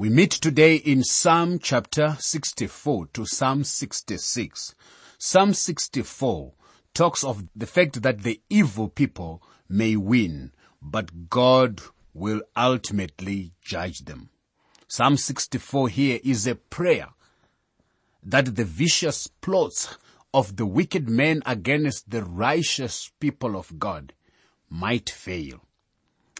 We meet today in Psalm chapter 64 to Psalm 66. Psalm 64 talks of the fact that the evil people may win, but God will ultimately judge them. Psalm 64 here is a prayer that the vicious plots of the wicked men against the righteous people of God might fail.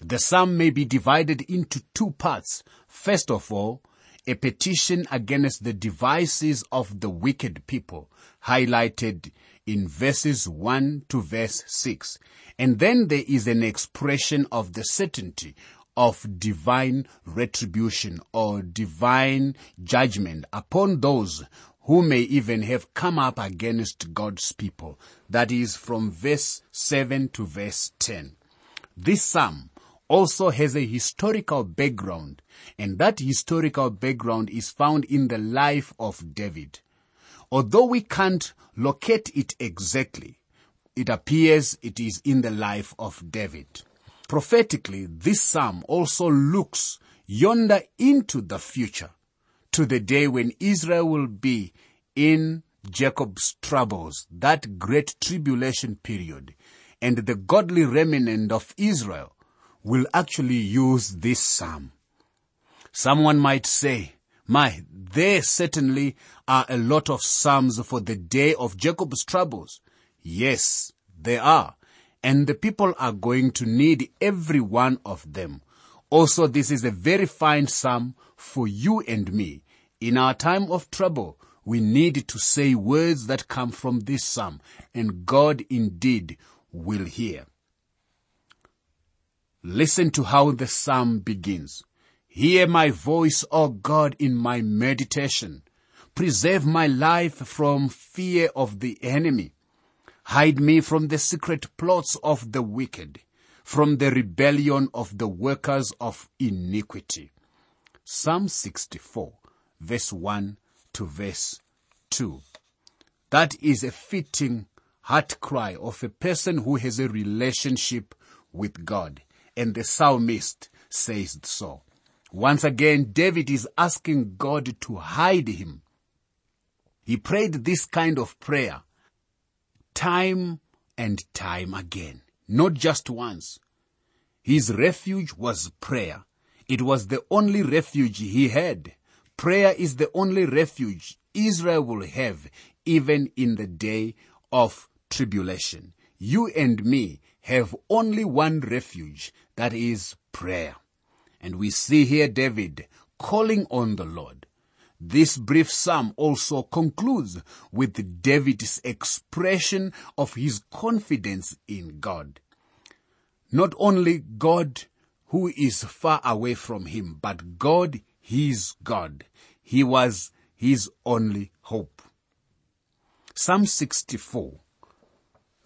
The psalm may be divided into two parts. First of all, a petition against the devices of the wicked people, highlighted in verses 1 to verse 6. And then there is an expression of the certainty of divine retribution or divine judgment upon those who may even have come up against God's people. That is from verse 7 to verse 10. This psalm also has a historical background, and that historical background is found in the life of David. Although we can't locate it exactly, it appears it is in the life of David. Prophetically, this psalm also looks yonder into the future, to the day when Israel will be in Jacob's troubles, that great tribulation period, and the godly remnant of Israel will actually use this psalm. Someone might say, my, there certainly are a lot of psalms for the day of Jacob's troubles. Yes, there are. And the people are going to need every one of them. Also, this is a very fine psalm for you and me. In our time of trouble, we need to say words that come from this psalm, and God indeed will hear. Listen to how the psalm begins. Hear my voice, O God, in my meditation. Preserve my life from fear of the enemy. Hide me from the secret plots of the wicked, from the rebellion of the workers of iniquity. Psalm 64, verse 1 to verse 2. That is a fitting heart cry of a person who has a relationship with God and the psalmist says so. Once again, David is asking God to hide him. He prayed this kind of prayer time and time again, not just once. His refuge was prayer. It was the only refuge he had. Prayer is the only refuge Israel will have even in the day of tribulation. You and me have only one refuge, that is prayer. And we see here David calling on the Lord. This brief psalm also concludes with David's expression of his confidence in God. Not only God who is far away from him, but God, his God. He was his only hope. Psalm 64,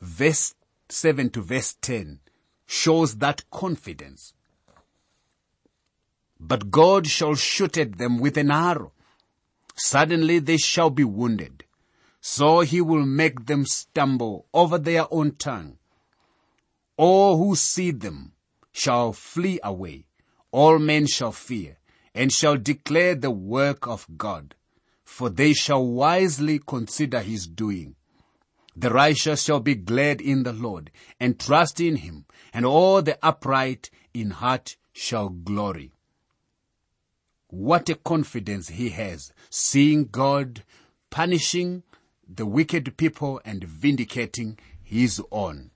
verse 7 to verse 10 shows that confidence. But God shall shoot at them with an arrow. Suddenly they shall be wounded. So he will make them stumble over their own tongue. All who see them shall flee away. All men shall fear and shall declare the work of God, for they shall wisely consider his doing. The righteous shall be glad in the Lord and trust in him, and all the upright in heart shall glory. What a confidence he has, seeing God punishing the wicked people and vindicating his own.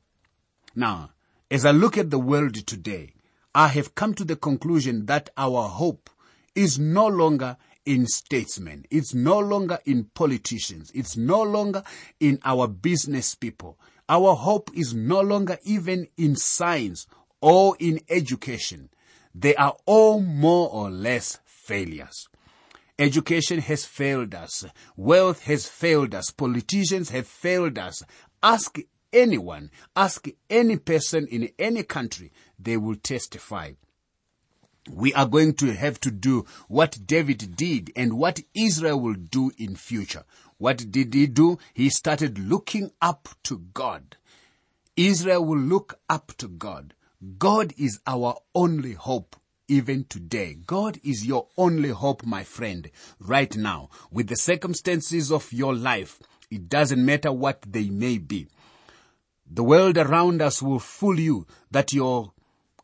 Now, as I look at the world today, I have come to the conclusion that our hope is no longer in statesmen. It's no longer in politicians. It's no longer in our business people. Our hope is no longer even in science or in education. They are all more or less failures. Education has failed us. Wealth has failed us. Politicians have failed us. Ask anyone, ask any person in any country, they will testify we are going to have to do what David did and what Israel will do in future. What did he do? He started looking up to God. Israel will look up to God. God is our only hope. even today. God is your only hope, my friend, right now. With the circumstances of your life, it doesn't matter what they may be. The world around us will fool you that your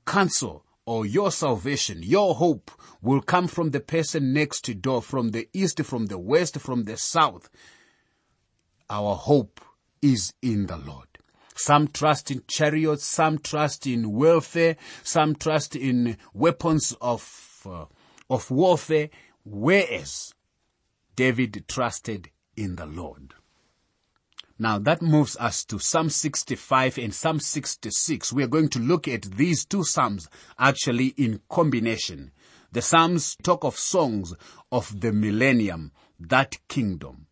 counsel or your salvation, your hope will come from the person next to door, from the east, from the west, from the south. Our hope is in the Lord. Some trust in chariots, some trust in welfare, some trust in weapons of, uh, of warfare, whereas David trusted in the Lord. Now that moves us to Psalm 65 and Psalm 66. We are going to look at these two Psalms actually in combination. The Psalms talk of songs of the millennium, that kingdom.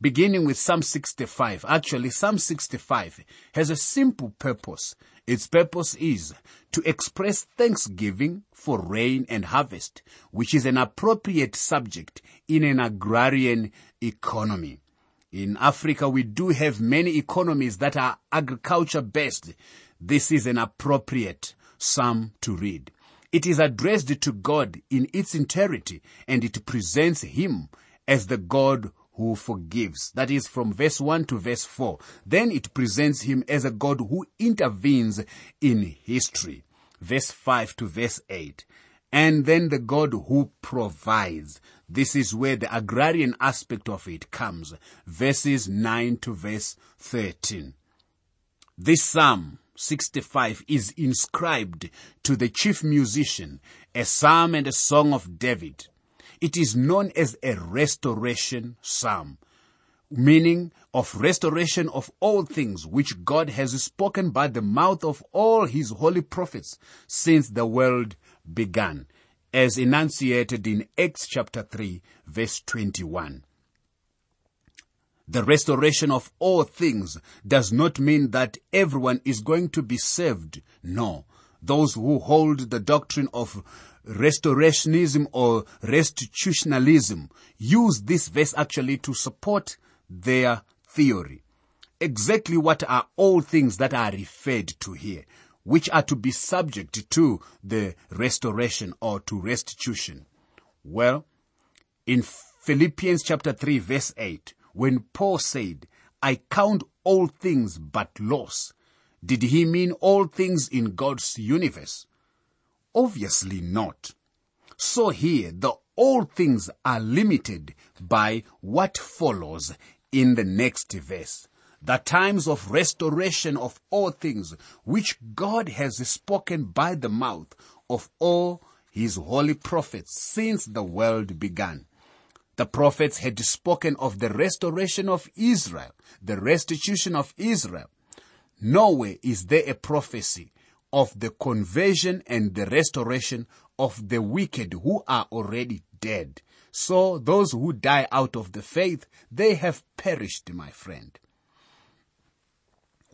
Beginning with Psalm 65. Actually, Psalm 65 has a simple purpose. Its purpose is to express thanksgiving for rain and harvest, which is an appropriate subject in an agrarian economy. In Africa, we do have many economies that are agriculture based. This is an appropriate psalm to read. It is addressed to God in its entirety and it presents Him as the God who forgives. That is from verse 1 to verse 4. Then it presents Him as a God who intervenes in history. Verse 5 to verse 8 and then the God who provides. This is where the agrarian aspect of it comes. Verses 9 to verse 13. This Psalm 65 is inscribed to the chief musician, a psalm and a song of David. It is known as a restoration psalm, meaning of restoration of all things which God has spoken by the mouth of all his holy prophets since the world began, as enunciated in Acts chapter 3 verse 21. The restoration of all things does not mean that everyone is going to be saved. No. Those who hold the doctrine of restorationism or restitutionalism use this verse actually to support their theory. Exactly what are all things that are referred to here? Which are to be subject to the restoration or to restitution? Well, in Philippians chapter 3 verse 8, when Paul said, I count all things but loss, did he mean all things in God's universe? Obviously not. So here, the all things are limited by what follows in the next verse the times of restoration of all things, which God has spoken by the mouth of all his holy prophets since the world began. The prophets had spoken of the restoration of Israel, the restitution of Israel. Nowhere is there a prophecy of the conversion and the restoration of the wicked who are already dead. So those who die out of the faith, they have perished, my friend.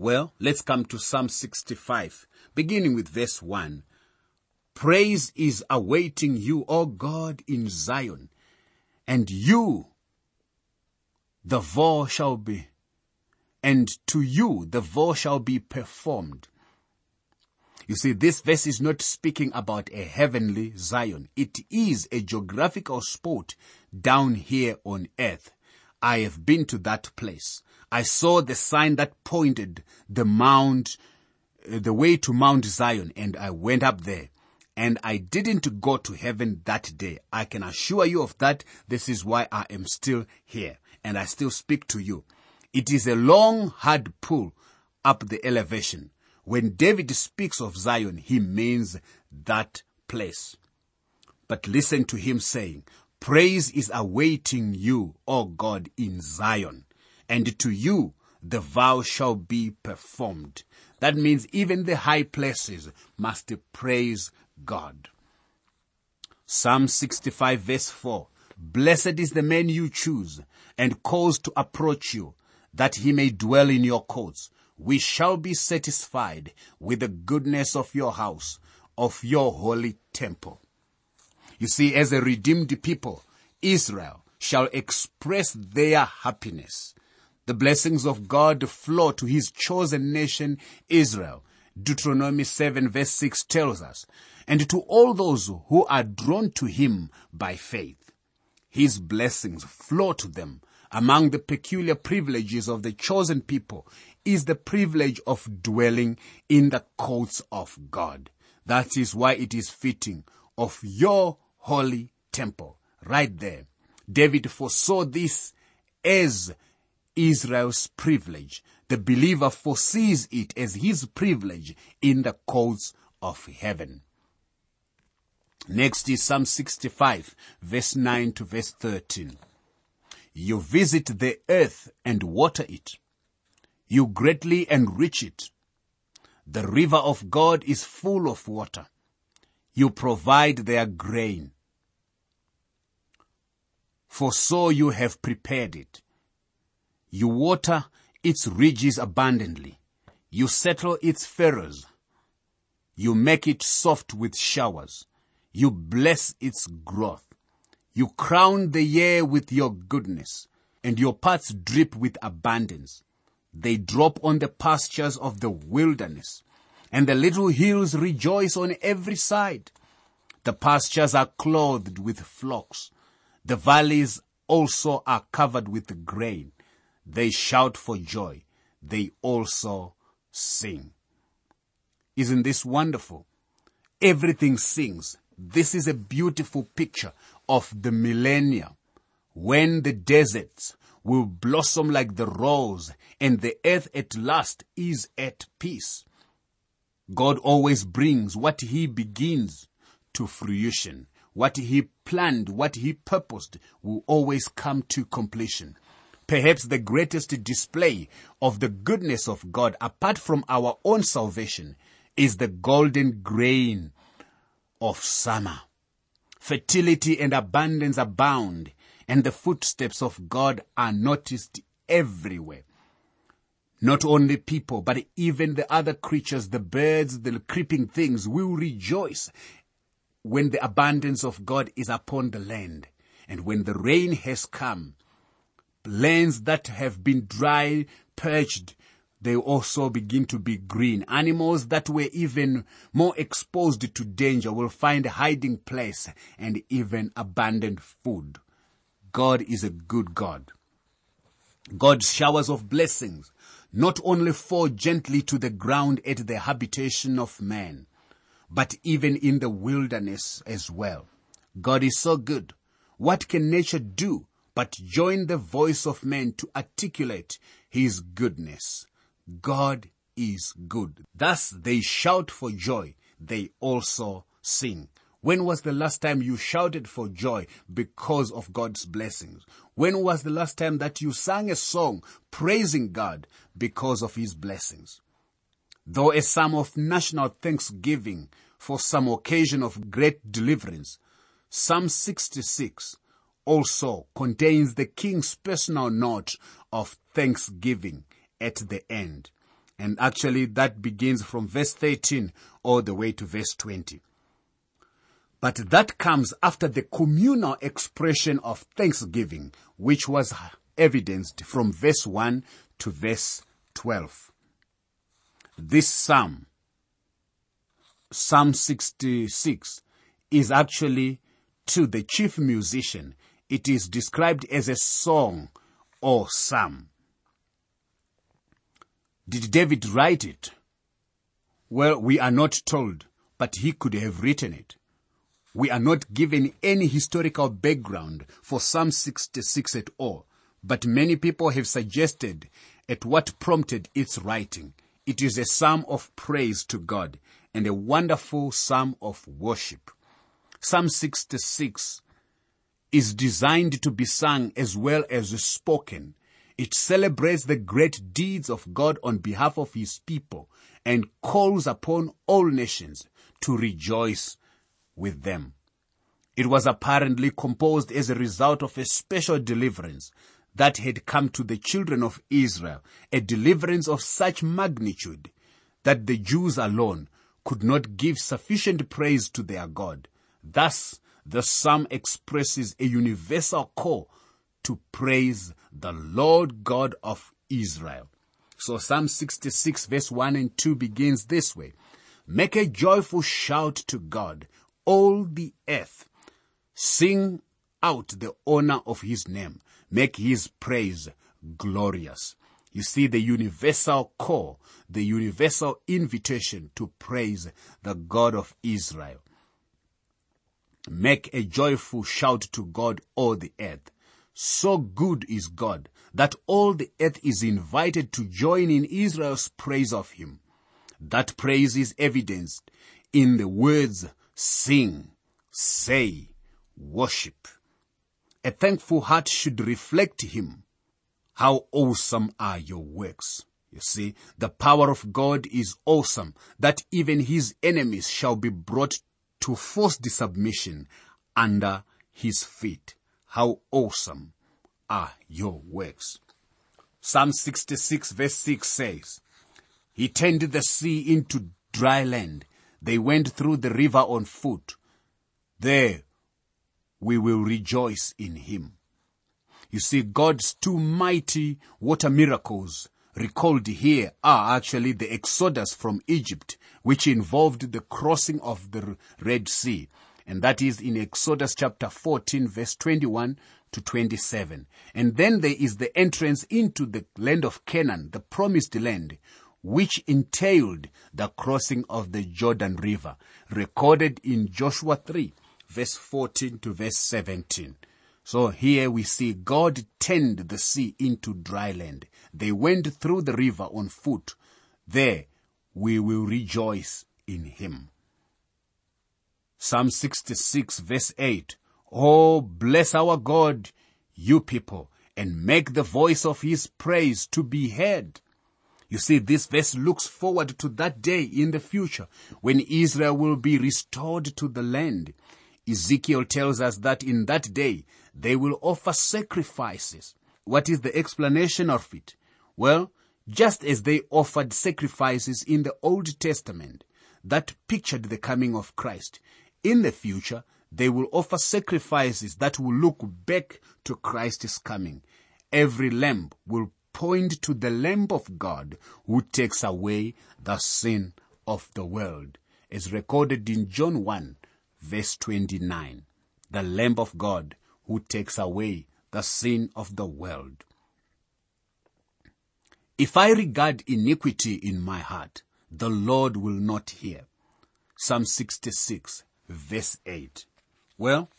Well, let's come to Psalm 65, beginning with verse 1. Praise is awaiting you, O God, in Zion, and you, the vow shall be, and to you the vow shall be performed. You see, this verse is not speaking about a heavenly Zion. It is a geographical spot down here on earth. I have been to that place. I saw the sign that pointed the mount, uh, the way to Mount Zion and I went up there. And I didn't go to heaven that day. I can assure you of that. This is why I am still here and I still speak to you. It is a long, hard pull up the elevation. When David speaks of Zion, he means that place. But listen to him saying, praise is awaiting you, O God, in Zion and to you the vow shall be performed. That means even the high places must praise God. Psalm 65 verse 4. Blessed is the man you choose and cause to approach you, that he may dwell in your courts. We shall be satisfied with the goodness of your house, of your holy temple. You see, as a redeemed people, Israel shall express their happiness the blessings of God flow to his chosen nation, Israel. Deuteronomy 7 verse 6 tells us, and to all those who are drawn to him by faith. His blessings flow to them. Among the peculiar privileges of the chosen people is the privilege of dwelling in the courts of God. That is why it is fitting of your holy temple. Right there. David foresaw this as Israel's privilege. The believer foresees it as his privilege in the courts of heaven. Next is Psalm 65, verse 9 to verse 13. You visit the earth and water it. You greatly enrich it. The river of God is full of water. You provide their grain. For so you have prepared it. You water its ridges abundantly. You settle its furrows. You make it soft with showers. You bless its growth. You crown the year with your goodness, and your paths drip with abundance. They drop on the pastures of the wilderness, and the little hills rejoice on every side. The pastures are clothed with flocks. The valleys also are covered with grain. They shout for joy. They also sing. Isn't this wonderful? Everything sings. This is a beautiful picture of the millennia when the deserts will blossom like the rose and the earth at last is at peace. God always brings what he begins to fruition. What he planned, what he purposed will always come to completion. Perhaps the greatest display of the goodness of God apart from our own salvation is the golden grain of summer. Fertility and abundance abound and the footsteps of God are noticed everywhere. Not only people, but even the other creatures, the birds, the creeping things will rejoice when the abundance of God is upon the land. And when the rain has come, lands that have been dry, purged, they also begin to be green. Animals that were even more exposed to danger will find a hiding place and even abundant food. God is a good God. God's showers of blessings not only fall gently to the ground at the habitation of man, but even in the wilderness as well. God is so good. What can nature do but join the voice of man to articulate his goodness? God is good. Thus they shout for joy. They also sing. When was the last time you shouted for joy because of God's blessings? When was the last time that you sang a song praising God because of His blessings? Though a psalm of national thanksgiving for some occasion of great deliverance, Psalm 66 also contains the king's personal note of thanksgiving at the end. And actually that begins from verse 13 all the way to verse 20. But that comes after the communal expression of thanksgiving, which was evidenced from verse 1 to verse 12. This psalm, Psalm 66, is actually to the chief musician. It is described as a song or psalm. Did David write it? Well, we are not told, but he could have written it. We are not given any historical background for Psalm 66 at all, but many people have suggested at what prompted its writing. It is a psalm of praise to God and a wonderful psalm of worship. Psalm 66 is designed to be sung as well as spoken it celebrates the great deeds of God on behalf of his people and calls upon all nations to rejoice with them. It was apparently composed as a result of a special deliverance that had come to the children of Israel, a deliverance of such magnitude that the Jews alone could not give sufficient praise to their God. Thus, the psalm expresses a universal call to praise the Lord God of Israel. So Psalm 66 verse 1 and 2 begins this way. Make a joyful shout to God, all the earth. Sing out the honor of his name. Make his praise glorious. You see the universal call, the universal invitation to praise the God of Israel. Make a joyful shout to God, all the earth. So good is God that all the earth is invited to join in Israel's praise of Him. That praise is evidenced in the words sing, say, worship. A thankful heart should reflect Him. How awesome are your works. You see, the power of God is awesome that even His enemies shall be brought to forced submission under His feet. How awesome are your works. Psalm 66 verse 6 says, He turned the sea into dry land. They went through the river on foot. There we will rejoice in Him. You see, God's two mighty water miracles recalled here are actually the exodus from Egypt, which involved the crossing of the Red Sea. And that is in Exodus chapter 14 verse 21 to 27. And then there is the entrance into the land of Canaan, the promised land, which entailed the crossing of the Jordan River, recorded in Joshua 3, verse 14 to verse 17. So here we see God turned the sea into dry land. They went through the river on foot. There we will rejoice in him. Psalm 66 verse 8. Oh, bless our God, you people, and make the voice of his praise to be heard. You see, this verse looks forward to that day in the future when Israel will be restored to the land. Ezekiel tells us that in that day they will offer sacrifices. What is the explanation of it? Well, just as they offered sacrifices in the Old Testament that pictured the coming of Christ, in the future they will offer sacrifices that will look back to Christ's coming. Every lamb will point to the Lamb of God who takes away the sin of the world, as recorded in John 1 verse 29. The Lamb of God who takes away the sin of the world. If I regard iniquity in my heart, the Lord will not hear. Psalm 66 verse 8. Well,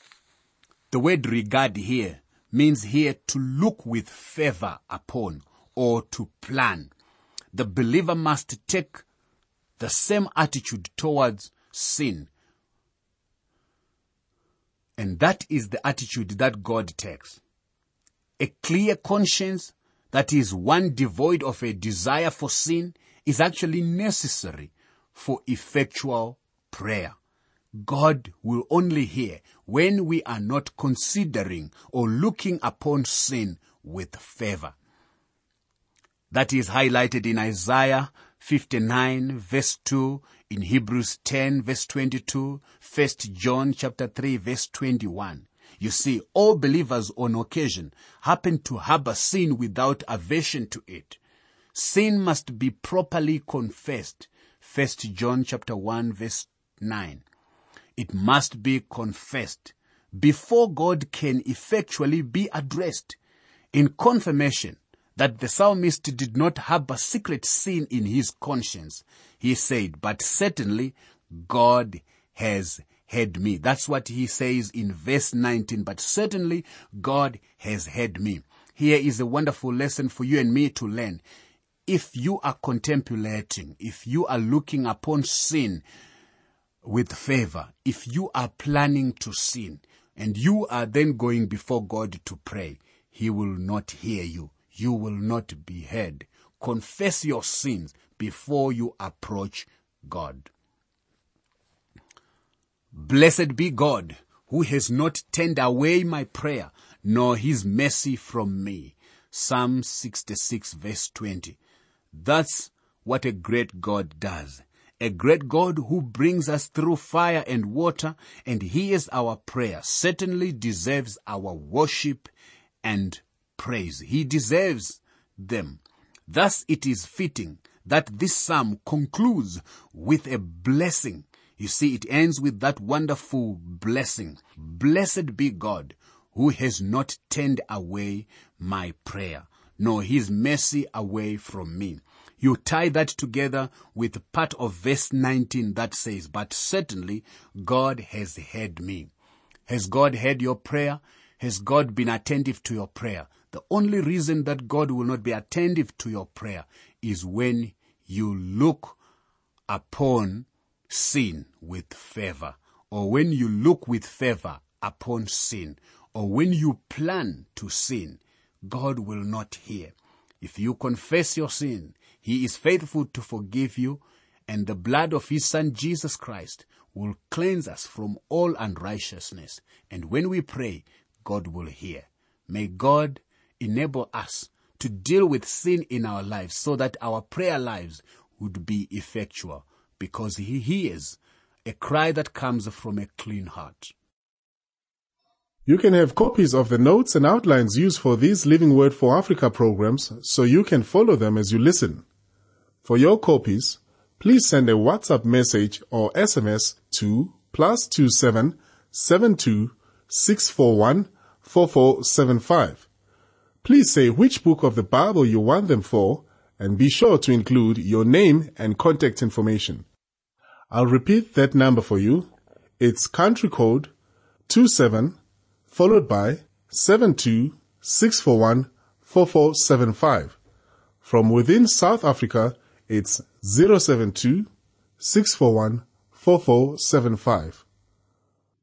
the word regard here means here to look with favor upon or to plan. The believer must take the same attitude towards sin. And that is the attitude that God takes. A clear conscience that is one devoid of a desire for sin is actually necessary for effectual prayer. God will only hear when we are not considering or looking upon sin with favor. That is highlighted in Isaiah 59 verse 2, in Hebrews 10 verse 22, 1 John chapter 3 verse 21. You see, all believers on occasion happen to harbor sin without aversion to it. Sin must be properly confessed. 1 John chapter 1 verse 9. It must be confessed before God can effectually be addressed. In confirmation that the psalmist did not harbor secret sin in his conscience, he said, but certainly God has heard me. That's what he says in verse 19, but certainly God has heard me. Here is a wonderful lesson for you and me to learn. If you are contemplating, if you are looking upon sin, with favor if you are planning to sin and you are then going before God to pray. He will not hear you. You will not be heard. Confess your sins before you approach God. Blessed be God who has not turned away my prayer nor his mercy from me. Psalm 66 verse 20. That's what a great God does a great God who brings us through fire and water and hears our prayer certainly deserves our worship and praise. He deserves them. Thus it is fitting that this psalm concludes with a blessing. You see, it ends with that wonderful blessing. Blessed be God who has not turned away my prayer, nor his mercy away from me. You tie that together with part of verse 19 that says, but certainly God has heard me. Has God heard your prayer? Has God been attentive to your prayer? The only reason that God will not be attentive to your prayer is when you look upon sin with favor, or when you look with favor upon sin, or when you plan to sin, God will not hear. If you confess your sin, He is faithful to forgive you, and the blood of His Son Jesus Christ will cleanse us from all unrighteousness. And when we pray, God will hear. May God enable us to deal with sin in our lives so that our prayer lives would be effectual because He hears a cry that comes from a clean heart. You can have copies of the notes and outlines used for these Living Word for Africa programs so you can follow them as you listen. For your copies, please send a WhatsApp message or SMS to plus two seven seven two six four one four four seven five. Please say which book of the Bible you want them for and be sure to include your name and contact information. I'll repeat that number for you. It's country code 27 followed by 726414475. From within South Africa, it's 072 641 4475.